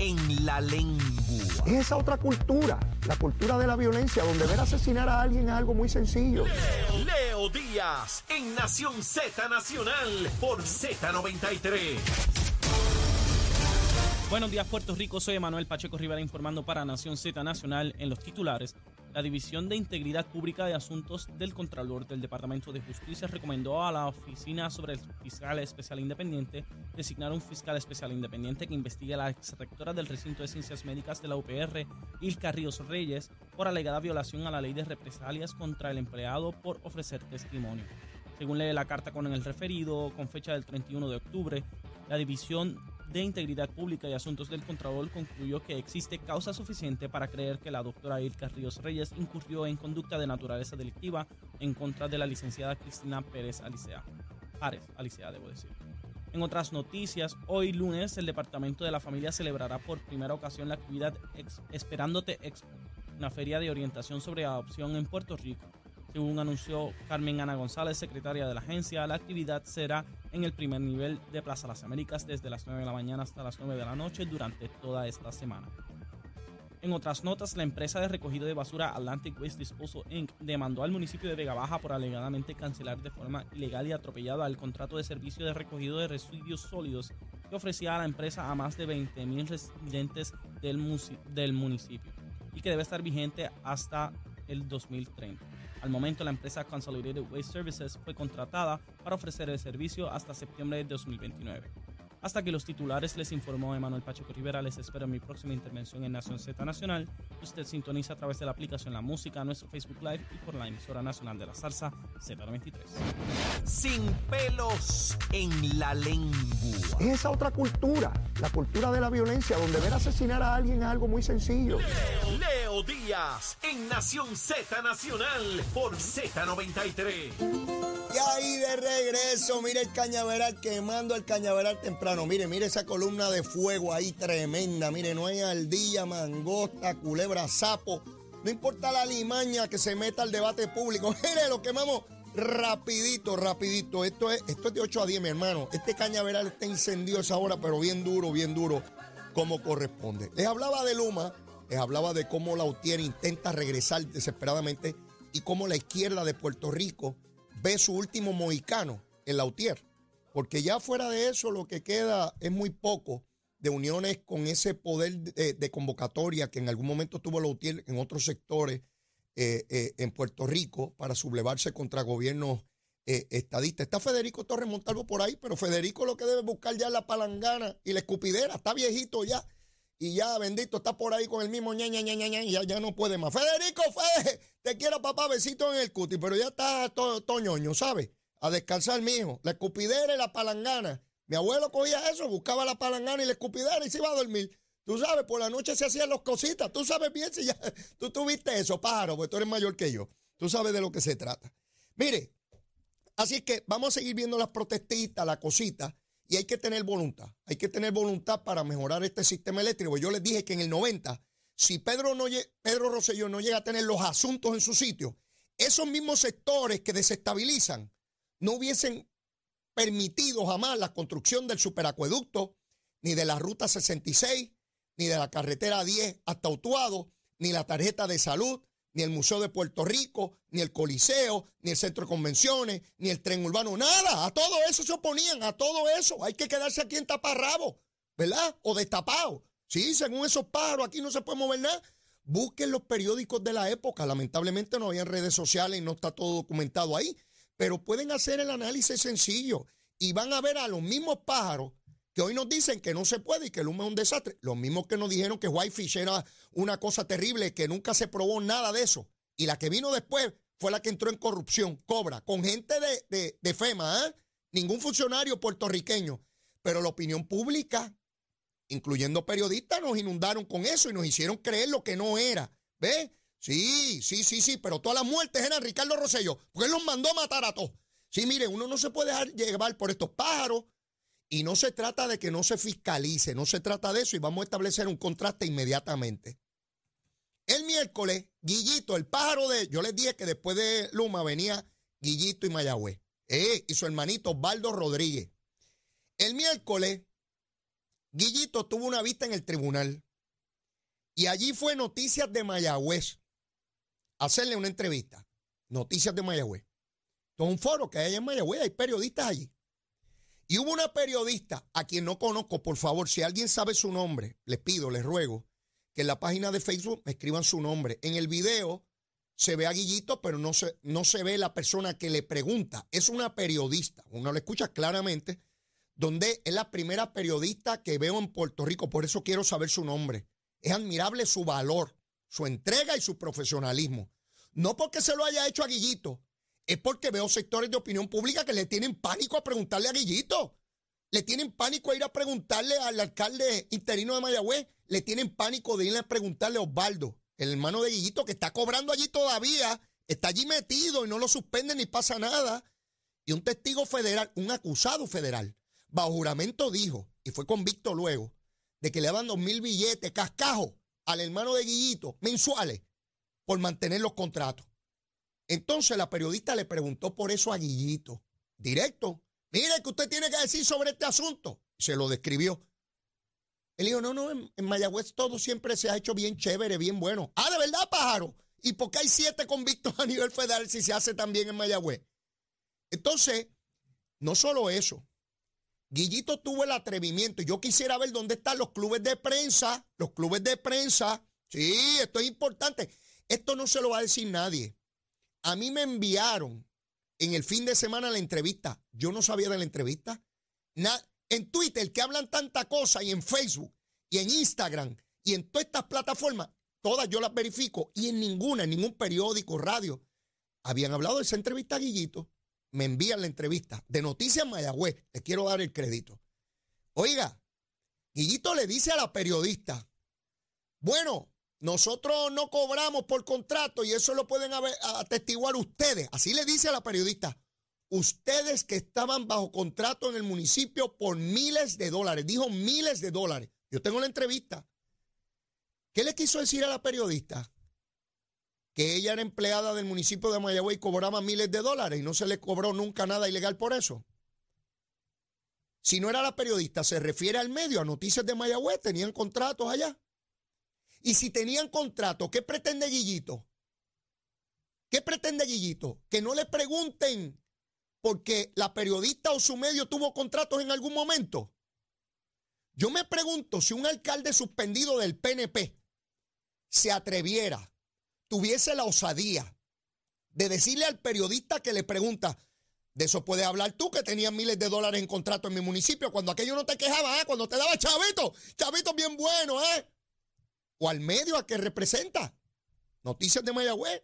en la lengua. Es esa otra cultura, la cultura de la violencia, donde ver asesinar a alguien es algo muy sencillo. Leo, Leo Díaz en Nación Z Nacional por Z93. Buenos días, Puerto Rico. Soy Emanuel Pacheco Rivera informando para Nación Z Nacional en los titulares. La División de Integridad Pública de Asuntos del Contralor del Departamento de Justicia recomendó a la Oficina sobre el Fiscal Especial Independiente designar un fiscal especial independiente que investigue a la exrectora del recinto de ciencias médicas de la UPR, Ilka Ríos Reyes, por alegada violación a la ley de represalias contra el empleado por ofrecer testimonio. Según lee la carta con el referido, con fecha del 31 de octubre, la División de Integridad Pública y Asuntos del Contralor concluyó que existe causa suficiente para creer que la doctora Ilka Ríos Reyes incurrió en conducta de naturaleza delictiva en contra de la licenciada Cristina Pérez Alicea. Párez Alicea, debo decir. En otras noticias, hoy lunes el Departamento de la Familia celebrará por primera ocasión la actividad Esperándote Expo, una feria de orientación sobre adopción en Puerto Rico. Según anunció Carmen Ana González, secretaria de la agencia, la actividad será en el primer nivel de Plaza Las Américas desde las 9 de la mañana hasta las 9 de la noche durante toda esta semana. En otras notas, la empresa de recogido de basura Atlantic Waste Disposal Inc. demandó al municipio de Vega Baja por alegadamente cancelar de forma ilegal y atropellada el contrato de servicio de recogido de residuos sólidos que ofrecía a la empresa a más de 20.000 residentes del, del municipio y que debe estar vigente hasta el 2030. Al momento, la empresa Consolidated Waste Services fue contratada para ofrecer el servicio hasta septiembre de 2029. Hasta que los titulares les informó Emanuel Pacheco Rivera, les espero en mi próxima intervención en Nación Z Nacional. Usted sintoniza a través de la aplicación La Música, nuestro Facebook Live y por la emisora nacional de la salsa Z93. Sin pelos en la lengua. Es esa otra cultura, la cultura de la violencia, donde ver asesinar a alguien es algo muy sencillo. Leo, Leo Díaz en Nación Z Nacional por Z93. Y ahí de regreso, mire el cañaveral quemando el cañaveral temprano. Mire, mire esa columna de fuego ahí tremenda. Mire, no hay aldilla, mangosta, culebra, sapo. No importa la limaña que se meta al debate público. Mire, lo quemamos rapidito, rapidito. Esto es, esto es de 8 a 10, mi hermano. Este cañaveral está incendido esa hora, pero bien duro, bien duro, como corresponde. Les hablaba de Luma, les hablaba de cómo la UTIER intenta regresar desesperadamente y cómo la izquierda de Puerto Rico ve su último mohicano en la UTIER. Porque ya fuera de eso lo que queda es muy poco de uniones con ese poder de, convocatoria que en algún momento tuvo la UTIER en otros sectores eh, eh, en Puerto Rico para sublevarse contra gobiernos eh, estadistas. Está Federico Torres Montalvo por ahí, pero Federico lo que debe buscar ya es la palangana y la escupidera. Está viejito ya. Y ya, bendito, está por ahí con el mismo ña, ña, ña, ña, y ya, ya no puede más. Federico, Fede, te quiero, papá, besito en el cuti, pero ya está toñoño, ¿sabes? A descansar, mijo. La escupidera y la palangana. Mi abuelo cogía eso, buscaba la palangana y la escupidera y se iba a dormir. Tú sabes, por la noche se hacían las cositas. Tú sabes bien si ya tú tuviste eso, pájaro, porque tú eres mayor que yo. Tú sabes de lo que se trata. Mire, así que vamos a seguir viendo las protestitas, la cosita. Y hay que tener voluntad. Hay que tener voluntad para mejorar este sistema eléctrico. Yo les dije que en el 90, si Pedro, no, Pedro Rosselló no llega a tener los asuntos en su sitio, esos mismos sectores que desestabilizan no hubiesen permitido jamás la construcción del superacueducto, ni de la ruta 66, ni de la carretera 10 hasta Utuado, ni la tarjeta de salud, ni el Museo de Puerto Rico, ni el Coliseo, ni el Centro de Convenciones, ni el tren urbano, nada. A todo eso se oponían, a todo eso. Hay que quedarse aquí en taparrabo, ¿verdad? O destapado. Sí, según esos pájaros, aquí no se puede mover nada. Busquen los periódicos de la época. Lamentablemente no había redes sociales y no está todo documentado ahí. Pero pueden hacer el análisis sencillo y van a ver a los mismos pájaros que hoy nos dicen que no se puede y que el humo es un desastre. Los mismos que nos dijeron que Whitefish era una cosa terrible, que nunca se probó nada de eso. Y la que vino después fue la que entró en corrupción, cobra, con gente de, de, FEMA, ¿eh? ningún funcionario puertorriqueño. Pero la opinión pública, incluyendo periodistas, nos inundaron con eso y nos hicieron creer lo que no era. ¿Ves? Sí, sí, sí, sí, pero todas las muertes eran Ricardo Rosello, porque él los mandó a matar a todos. Sí, mire, uno no se puede dejar llevar por estos pájaros y no se trata de que no se fiscalice, no se trata de eso y vamos a establecer un contraste inmediatamente. El miércoles, Guillito, el pájaro de... Yo les dije que después de Luma venía Guillito y Mayagüez. Eh, y su hermanito Osvaldo Rodríguez. El miércoles, Guillito tuvo una vista en el tribunal y allí fue Noticias de Mayagüez hacerle una entrevista. Noticias de Mayagüez. Esto es un foro que hay en Mayagüez, hay periodistas allí. Y hubo una periodista a quien no conozco, por favor, si alguien sabe su nombre, les pido, les ruego, que en la página de Facebook me escriban su nombre. En el video se ve a Guillito, pero no se, no se ve la persona que le pregunta. Es una periodista, uno lo escucha claramente, donde es la primera periodista que veo en Puerto Rico, por eso quiero saber su nombre. Es admirable su valor, su entrega y su profesionalismo. No porque se lo haya hecho a Guillito, es porque veo sectores de opinión pública que le tienen pánico a preguntarle a Guillito. Le tienen pánico a ir a preguntarle al alcalde interino de Mayagüez. Le tienen pánico de ir a preguntarle a Osvaldo, el hermano de Guillito, que está cobrando allí todavía. Está allí metido y no lo suspenden ni pasa nada. Y un testigo federal, un acusado federal, bajo juramento dijo, y fue convicto luego, de que le daban dos mil billetes, cascajo, al hermano de Guillito, mensuales, por mantener los contratos. Entonces la periodista le preguntó por eso a Guillito, directo. Mire, que usted tiene que decir sobre este asunto? Se lo describió. Él dijo, no, no, en, Mayagüez todo siempre se ha hecho bien chévere, bien bueno. Ah, ¿de verdad, pájaro? ¿Y por qué hay siete convictos a nivel federal si se hace también en Mayagüez? Entonces, no solo eso. Guillito tuvo el atrevimiento. Yo quisiera ver dónde están los clubes de prensa. Los clubes de prensa. Sí, esto es importante. Esto no se lo va a decir nadie. A mí me enviaron en el fin de semana la entrevista. Yo no sabía de la entrevista. en Twitter, que hablan tanta cosa, y en Facebook, y en Instagram, y en todas estas plataformas, todas yo las verifico, y en ninguna, en ningún periódico, radio, habían hablado de esa entrevista a Guillito. Me envían la entrevista de Noticias Mayagüez. Les quiero dar el crédito. Oiga, Guillito le dice a la periodista, bueno, nosotros no cobramos por contrato y eso lo pueden atestiguar ustedes. Así le dice a la periodista. Ustedes que estaban bajo contrato en el municipio por miles de dólares. Dijo miles de dólares. Yo tengo la entrevista. ¿Qué le quiso decir a la periodista? Que ella era empleada del municipio de Mayagüez y cobraba miles de dólares y no se le cobró nunca nada ilegal por eso. Si no era la periodista, se refiere al medio, a Noticias de Mayagüez, tenían contratos allá. Y si tenían contrato, ¿qué pretende Guillito? ¿Qué pretende Guillito? Que no le pregunten porque la periodista o su medio tuvo contratos en algún momento. Yo me pregunto si un alcalde suspendido del PNP se atreviera, tuviese la osadía de decirle al periodista que le pregunta, de eso puedes hablar tú que tenías miles de dólares en contrato en mi municipio, cuando aquello no te quejaba, ¿eh? cuando te daba chavito, chavito bien bueno, ¿eh? O al medio a que representa. Noticias de Mayagüez.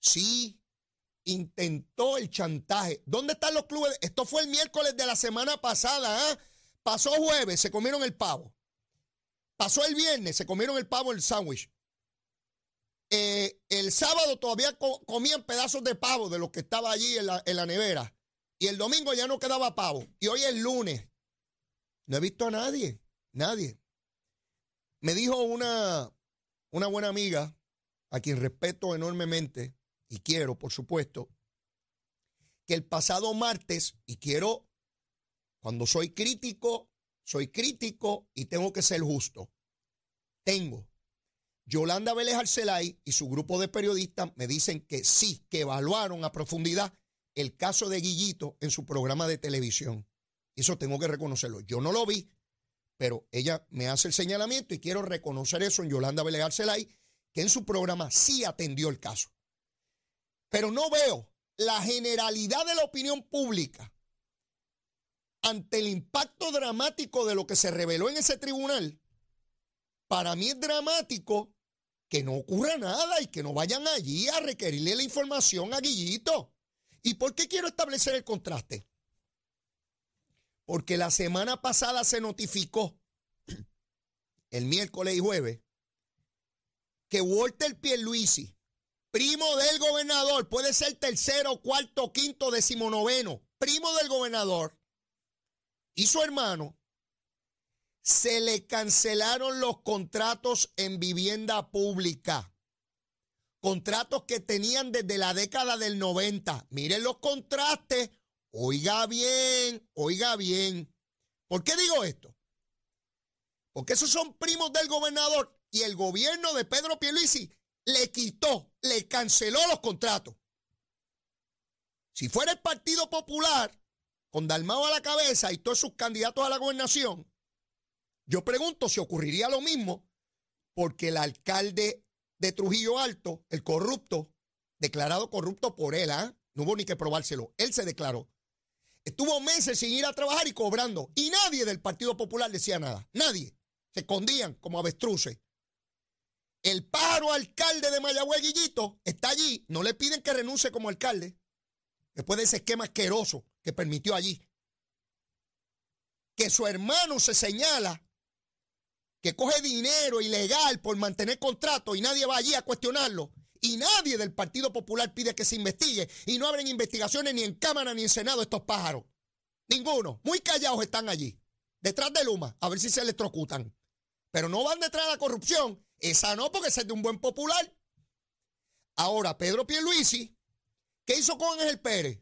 Sí, intentó el chantaje. ¿Dónde están los clubes? Esto fue el miércoles de la semana pasada. ¿eh? Pasó jueves, se comieron el pavo. Pasó el viernes, se comieron el pavo, el sándwich. Eh, el sábado todavía comían pedazos de pavo de lo que estaba allí en la, en la nevera. Y el domingo ya no quedaba pavo. Y hoy es lunes. No he visto a nadie. Nadie. Me dijo una, una buena amiga, a quien respeto enormemente y quiero, por supuesto, que el pasado martes, y quiero, cuando soy crítico, soy crítico y tengo que ser justo. Tengo. Yolanda Vélez Arcelay y su grupo de periodistas me dicen que sí, que evaluaron a profundidad el caso de Guillito en su programa de televisión. Eso tengo que reconocerlo. Yo no lo vi, pero ella me hace el señalamiento y quiero reconocer eso en Yolanda Celay, que en su programa sí atendió el caso. Pero no veo la generalidad de la opinión pública ante el impacto dramático de lo que se reveló en ese tribunal. Para mí es dramático que no ocurra nada y que no vayan allí a requerirle la información a Guillito. ¿Y por qué quiero establecer el contraste? Porque la semana pasada se notificó, el miércoles y jueves, que Walter Pierluisi, primo del gobernador, puede ser tercero, cuarto, quinto, decimonoveno, primo del gobernador, y su hermano, se le cancelaron los contratos en vivienda pública. Contratos que tenían desde la década del 90. Miren los contrastes Oiga bien, oiga bien. ¿Por qué digo esto? Porque esos son primos del gobernador y el gobierno de Pedro Pierluisi le quitó, le canceló los contratos. Si fuera el Partido Popular, con Dalmao a la cabeza y todos sus candidatos a la gobernación, yo pregunto si ocurriría lo mismo, porque el alcalde de Trujillo Alto, el corrupto, declarado corrupto por él, ¿ah? no hubo ni que probárselo, él se declaró. Estuvo meses sin ir a trabajar y cobrando, y nadie del Partido Popular decía nada, nadie. Se escondían como avestruces. El pájaro alcalde de Mayagüez, Guillito, está allí. No le piden que renuncie como alcalde. Después de ese esquema asqueroso que permitió allí. Que su hermano se señala que coge dinero ilegal por mantener contrato y nadie va allí a cuestionarlo. Y nadie del Partido Popular pide que se investigue. Y no abren investigaciones ni en Cámara ni en Senado estos pájaros. Ninguno. Muy callados están allí. Detrás de Luma. A ver si se electrocutan pero no van detrás de la corrupción. Esa no, porque es de un buen popular. Ahora, Pedro Pierluisi, ¿qué hizo con Ángel Pérez?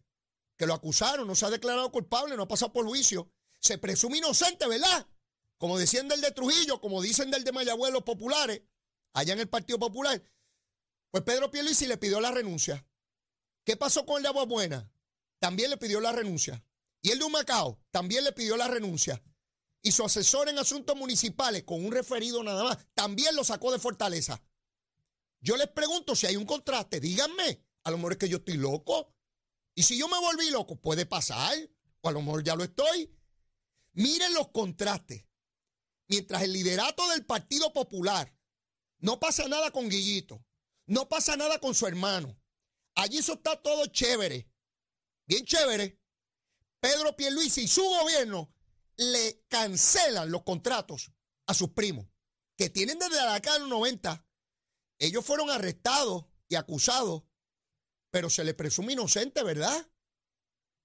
Que lo acusaron, no se ha declarado culpable, no ha pasado por juicio. Se presume inocente, ¿verdad? Como decían del de Trujillo, como dicen del de Mayagüez los populares, allá en el Partido Popular. Pues Pedro Pierluisi le pidió la renuncia. ¿Qué pasó con el de Agua Buena? También le pidió la renuncia. Y el de Humacao también le pidió la renuncia y su asesor en asuntos municipales, con un referido nada más, también lo sacó de Fortaleza. Yo les pregunto si hay un contraste, díganme, a lo mejor es que yo estoy loco. Y si yo me volví loco, puede pasar, o a lo mejor ya lo estoy. Miren los contrastes. Mientras el liderato del Partido Popular no pasa nada con Guillito, no pasa nada con su hermano. Allí eso está todo chévere, bien chévere. Pedro Pierluisi y su gobierno le cancelan los contratos a sus primos, que tienen desde la década de los 90. Ellos fueron arrestados y acusados, pero se les presume inocente, ¿verdad?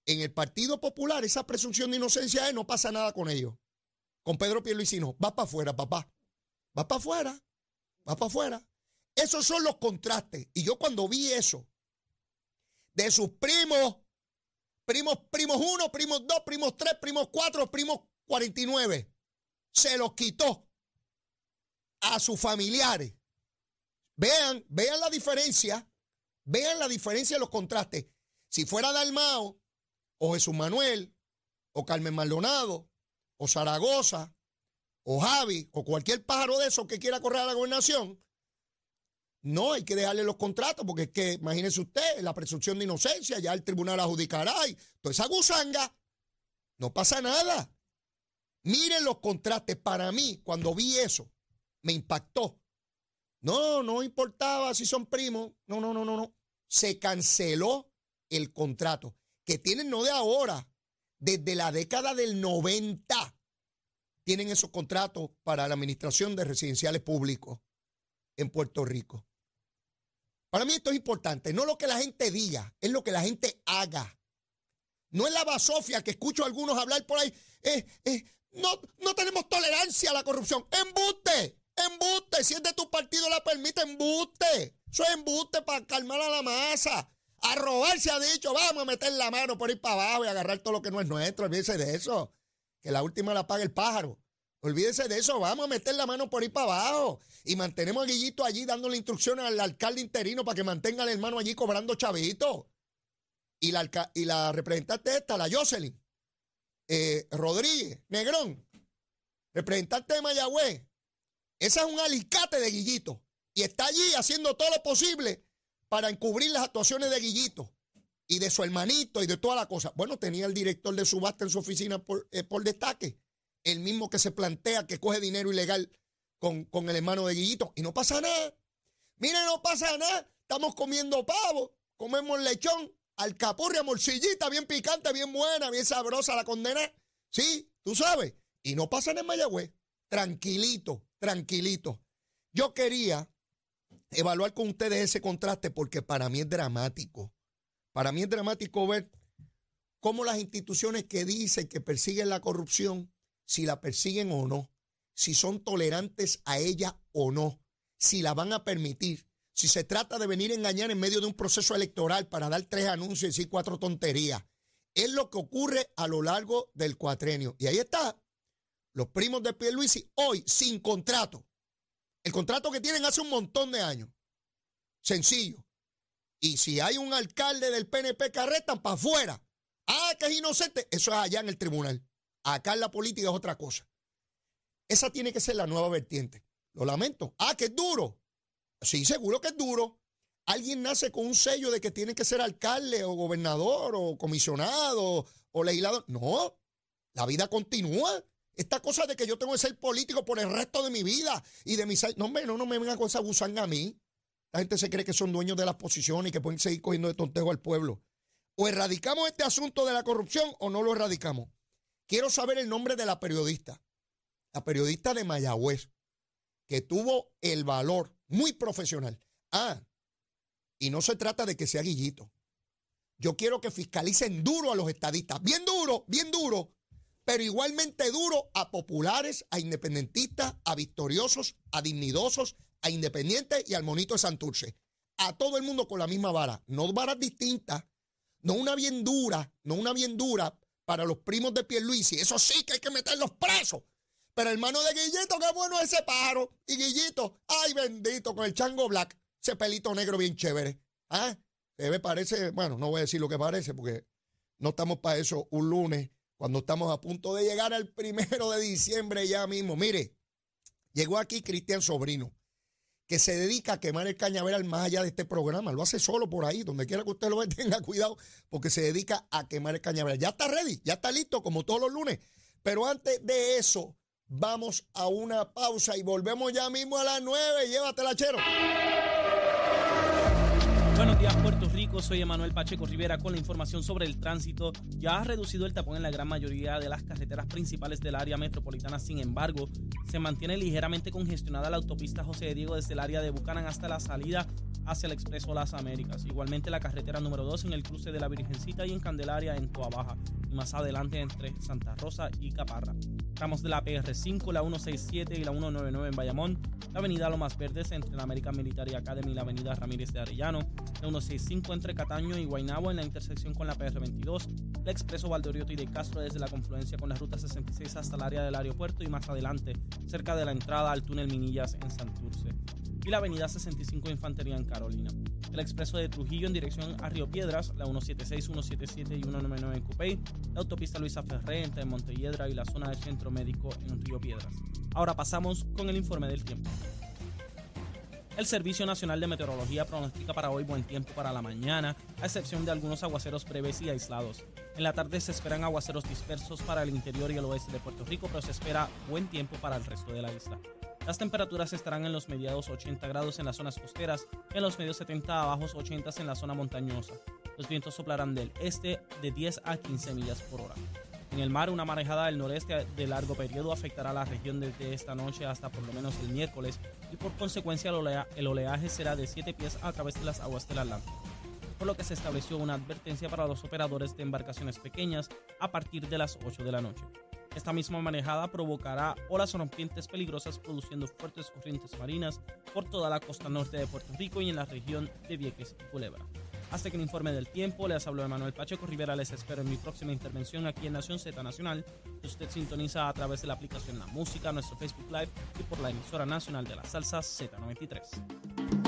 En el Partido Popular, esa presunción de inocencia es no pasa nada con ellos. Con Pedro Pierluisi no. Va para afuera, papá. Va para afuera. Va para afuera. Esos son los contrastes. Y yo cuando vi eso, de sus primos primos, primos 1, primos 2, primos 3, primos 4, primos 49. Se los quitó a sus familiares. Vean, vean la diferencia, vean la diferencia de los contrastes. Si fuera Dalmao, o Jesús Manuel, o Carmen Maldonado, o Zaragoza, o Javi, o cualquier pájaro de esos que quiera correr a la gobernación, no, hay que dejarle los contratos, porque es que, imagínese usted, la presunción de inocencia, ya el tribunal adjudicará y toda esa gusanga. No pasa nada. Miren los contrastes. Para mí, cuando vi eso, me impactó. No, no importaba si son primos. No, no, no, no, no. Se canceló el contrato. Que tienen no de ahora, desde la década del 90. Tienen esos contratos para la administración de residenciales públicos en Puerto Rico. Para mí esto es importante, no lo que la gente diga, es lo que la gente haga. No es la basofia que escucho a algunos hablar por ahí. Eh, eh, no, no tenemos tolerancia a la corrupción. ¡Embuste! ¡Embuste! Si es de tu partido la permite, embuste. Eso es embuste para calmar a la masa. A robar se ha dicho, vamos a meter la mano por ir para abajo y agarrar todo lo que no es nuestro. Olvídese de eso. Que la última la paga el pájaro. Olvídese de eso, vamos a meter la mano por ahí para abajo. Y mantenemos a Guillito allí dándole instrucciones al alcalde interino para que mantenga al hermano allí cobrando chavito. Y la, y la representante esta, la Jocelyn eh, Rodríguez, Negrón, representante de Mayagüez. Esa es un alicate de Guillito. Y está allí haciendo todo lo posible para encubrir las actuaciones de Guillito y de su hermanito y de toda la cosa. Bueno, tenía el director de subasta en su oficina por, eh, por destaque el mismo que se plantea que coge dinero ilegal con, con el hermano de Guillito. Y no pasa nada. Mire, no pasa nada. Estamos comiendo pavo, comemos lechón, alcapurria, morcillita, bien picante, bien buena, bien sabrosa la condena. Sí, tú sabes. Y no pasa nada en Mayagüez. Tranquilito, tranquilito. Yo quería evaluar con ustedes ese contraste porque para mí es dramático. Para mí es dramático ver cómo las instituciones que dicen que persiguen la corrupción si la persiguen o no, si son tolerantes a ella o no, si la van a permitir, si se trata de venir a engañar en medio de un proceso electoral para dar tres anuncios y decir cuatro tonterías. Es lo que ocurre a lo largo del cuatrenio. Y ahí está. los primos de Pierluisi, hoy sin contrato. El contrato que tienen hace un montón de años. Sencillo. Y si hay un alcalde del PNP que arrestan, para afuera. Ah, que es inocente. Eso es allá en el tribunal. Acá en la política es otra cosa. Esa tiene que ser la nueva vertiente. Lo lamento. Ah, que es duro. Sí, seguro que es duro. Alguien nace con un sello de que tiene que ser alcalde o gobernador o comisionado o legislador. No, la vida continúa. Esta cosa de que yo tengo que ser político por el resto de mi vida y de mis... No, no, no me vengan con esa gusanga a mí. La gente se cree que son dueños de las posiciones y que pueden seguir cogiendo de tontejo al pueblo. O erradicamos este asunto de la corrupción o no lo erradicamos. Quiero saber el nombre de la periodista. La periodista de Mayagüez, que tuvo el valor muy profesional. Ah, y no se trata de que sea guillito. Yo quiero que fiscalicen duro a los estadistas. Bien duro, bien duro. Pero igualmente duro a populares, a independentistas, a victoriosos, a dignidosos, a independientes y al monito de Santurce. A todo el mundo con la misma vara. No varas distintas. No una bien dura, no una bien dura para los primos de Pierluisi. Eso sí que hay que meterlos presos. Pero hermano de Guillito, qué bueno ese pájaro. Y Guillito, ay bendito, con el chango black, ese pelito negro bien chévere. ¿Ah? Se ve, parece, bueno, no voy a decir lo que parece porque no estamos para eso un lunes, cuando estamos a punto de llegar al primero de diciembre ya mismo. Mire, llegó aquí Cristian Sobrino que se dedica a quemar el cañaveral más allá de este programa. Lo hace solo por ahí, donde quiera que usted lo vea, tenga cuidado, porque se dedica a quemar el cañaveral. Ya está ready, ya está listo, como todos los lunes. Pero antes de eso, vamos a una pausa y volvemos ya mismo a las nueve. Llévatela, chero. Buenos días, Puerto Soy Emanuel Pacheco Rivera con la información sobre el tránsito. Ya ha reducido el tapón en la gran mayoría de las carreteras principales del área metropolitana. Sin embargo, se mantiene ligeramente congestionada la autopista José Diego desde el área de Bucanan hasta la salida hacia el Expreso Las Américas. Igualmente la carretera número 2 en el cruce de la Virgencita y en Candelaria en Toa Baja. Y más adelante entre Santa Rosa y Caparra. Tramos de la PR5, la 167 y la 199 en Bayamón. La avenida Lomas Verdes entre la American Military Academy y la avenida Ramírez de Arellano. La 165 entre Cataño y Guaynabo en la intersección con la PR22. El expreso Valdorioto y de Castro desde la confluencia con la ruta 66 hasta el área del aeropuerto y más adelante cerca de la entrada al túnel Minillas en Santurce y la avenida 65 Infantería en Carolina. El expreso de Trujillo en dirección a Río Piedras, la 176, 177 y 199 en Cupey, la autopista Luisa Ferré entre Montelledra y la zona del centro médico en Río Piedras. Ahora pasamos con el informe del tiempo. El Servicio Nacional de Meteorología pronostica para hoy buen tiempo para la mañana, a excepción de algunos aguaceros breves y aislados. En la tarde se esperan aguaceros dispersos para el interior y el oeste de Puerto Rico, pero se espera buen tiempo para el resto de la isla. Las temperaturas estarán en los mediados 80 grados en las zonas costeras y en los medios 70 a bajos 80 en la zona montañosa. Los vientos soplarán del este de 10 a 15 millas por hora. En el mar, una marejada del noreste de largo periodo afectará a la región desde esta noche hasta por lo menos el miércoles y por consecuencia el, oleaje será de 7 pies a través de las aguas del Atlántico por lo que se estableció una advertencia para los operadores de embarcaciones pequeñas a partir de las 8 de la noche. Esta misma manejada provocará olas rompientes peligrosas produciendo fuertes corrientes marinas por toda la costa norte de Puerto Rico y en la región de Vieques y Culebra. Hasta que el informe del tiempo, les habló Manuel Pacheco Rivera, les espero en mi próxima intervención aquí en Nación Z Nacional, usted sintoniza a través de la aplicación La Música, nuestro Facebook Live y por la emisora nacional de la salsa Z93.